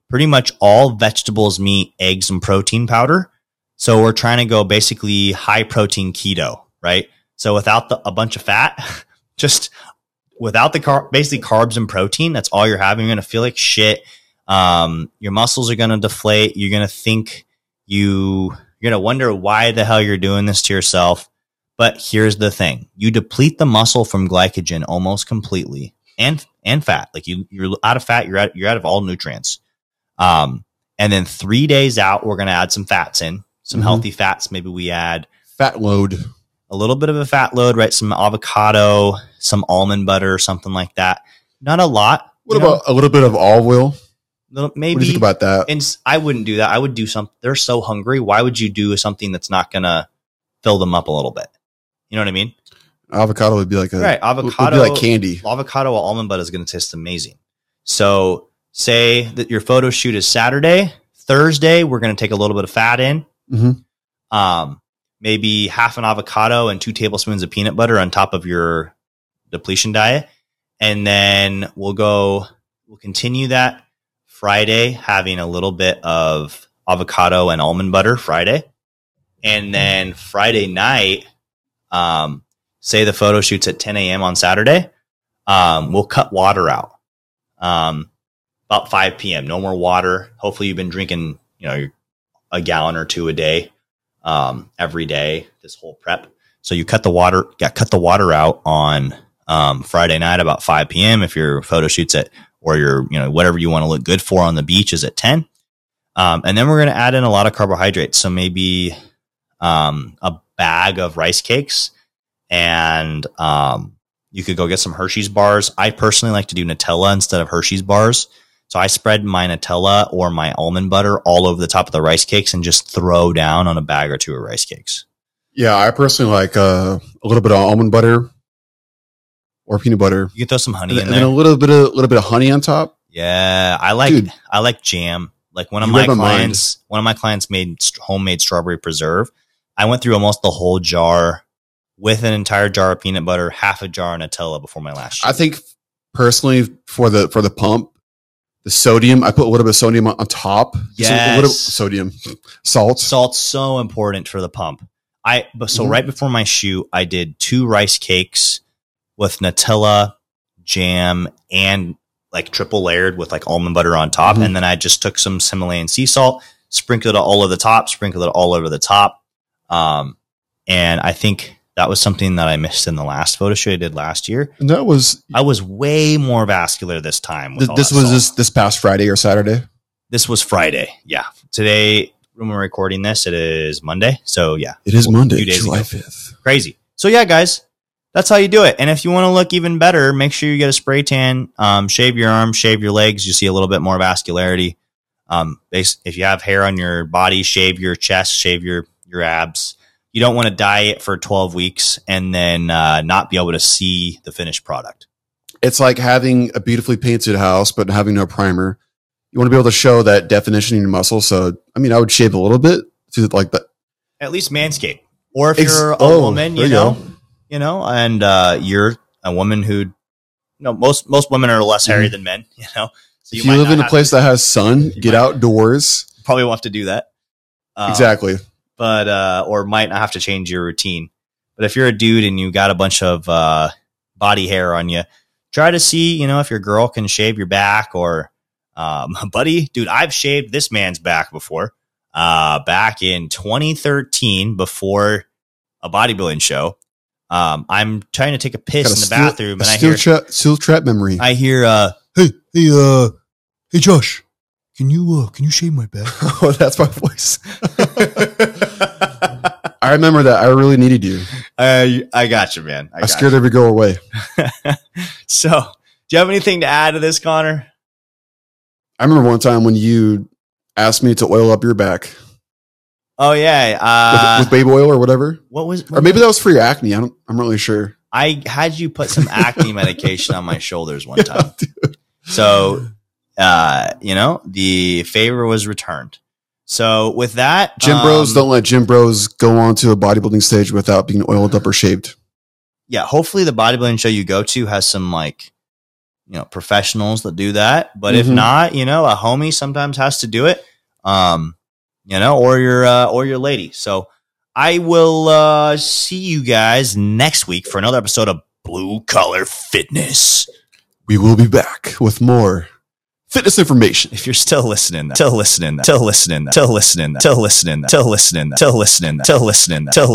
Pretty much all vegetables, meat, eggs, and protein powder. So we're trying to go basically high protein keto, right? So without the, a bunch of fat, just without the car, basically carbs and protein. That's all you're having. You're going to feel like shit. Um, your muscles are going to deflate. You're going to think you, you're going to wonder why the hell you're doing this to yourself. But here's the thing. You deplete the muscle from glycogen almost completely and, and fat. Like you, you're out of fat. You're out, you're out of all nutrients. Um, and then three days out, we're going to add some fats in, some Mhm. healthy fats. Maybe we add Fat load. a little bit of a fat load, right? Some avocado, some almond butter, something like that. Not a lot. What you know, about a little bit of olive oil? little, do maybe? you think about that? and I wouldn't do that. I would do some. They're so hungry. Why would you do something that's not gonna fill them up a little bit? You know what I mean? Avocado would be like a Right. would- would Avocado, be like candy. avocado or almond butter is going to taste amazing. So, say that your photo shoot is Saturday, Thursday, we're going to take a little bit of fat in. Mhm. Um, maybe half an avocado and two tablespoons of peanut butter on top of your depletion diet. And then we'll go, we'll continue that Friday, having a little bit of avocado and almond butter Friday. And then Friday night, um, say the photo shoots at 10 a.m. on Saturday, um, we'll cut water out. Um, about 5 p.m. No more water. Hopefully you've been drinking, you know, a gallon or two a day, um, every day, this whole prep. So you cut the water, got cut the water out on, um, Friday night about 5 p.m. If your photo shoots at, or your, you know, whatever you want to look good for on the beach is at 10. Um, and then we're going to add in a lot of carbohydrates. So maybe, um, a bag of rice cakes and, um, you could go get some Hershey's bars. I personally like to do Nutella instead of Hershey's bars. So I spread my Nutella or my almond butter all over the top of the rice cakes and just throw down on a bag or two of rice cakes. Yeah, I personally like uh, a little bit of almond butter or peanut butter, You can throw some honey and, in and there. a little bit of a little bit of honey on top. Yeah, I like Dude. I like jam. Like one of my my mind. clients, one of my clients made homemade strawberry preserve. I went through almost the whole jar with an entire jar of peanut butter, half a jar of Nutella before my last. I think personally for the for the pump, the sodium I put a little bit of sodium on, on top. A little Yes. sodium, salt. salt's so important for the pump. I but so Mhm. right before my shoot, I did two rice cakes with Nutella, jam, and like triple layered with like almond butter on top, Mhm. and then I just took some Himalayan sea salt, sprinkled it all over the top, sprinkled it all over the top, um, and I think that was something that I missed in the last photo shoot I did last year. And that was I was way more vascular this time. With th- this was salt. this this past Friday or Saturday. this was Friday. Yeah, today when we're recording this, it is Monday. So yeah, It is Monday, July fifth. crazy. So yeah, guys, that's how you do it. And if you want to look even better, make sure you get a spray tan. Um, shave your arms, shave your legs. You see a little bit more vascularity. Um, if you have hair on your body, shave your chest, shave your your abs. You don't want to dye it for 12 weeks and then uh, not be able to see the finished product. It's like having a beautifully painted house, but having no primer. You want to be able to show that definition in your muscle. So, I mean, I would shave a little bit to like that. At least manscape. Or if Ex- you're a oh, woman, you you know, go. you know, and uh, you're a woman who, you know, most most women are less hairy than men, you know. So if you live in a place to- that has sun, get outdoors. probably won't have to do that. Um, exactly. But uh, or might not have to change your routine. But if you're a dude and you got a bunch of uh, body hair on you, try to see, you know, if your girl can shave your back or, um, buddy, dude, I've shaved this man's back before. Uh, back in 2013, before a bodybuilding show, um, I'm trying to take a piss Got in the steel- bathroom, and I hear, trap, steel trap memory. I hear, uh, Hey, hey, uh, hey, Josh, can you, uh, can you shave my back? oh, that's my voice. I remember that. I really needed you. I, I got you, man. I, I, scared every girl away. So, do you have anything to add to this, Connor? I remember one time when you asked me to oil up your back Oh yeah, with, uh, with baby oil or whatever, what was? or maybe that was for your acne. I don't. I'm not really sure. I had you put some acne medication on my shoulders one time. So, uh, you know, the favor was returned. So with that, Gym bros um, don't let gym bros go onto a bodybuilding stage without being oiled up or shaved. Yeah, hopefully the bodybuilding show you go to has some like, you know, professionals that do that. But if Mhm. not, you know, a homie sometimes has to do it. Um, you know, or your uh, or your lady. So I will uh, see you guys next week for another episode of Blue Collar Fitness. We will be back with more fitness information. if you're still listening, still listening, still listening, still listening, still listening, still listening, still listening, still listening, still listening,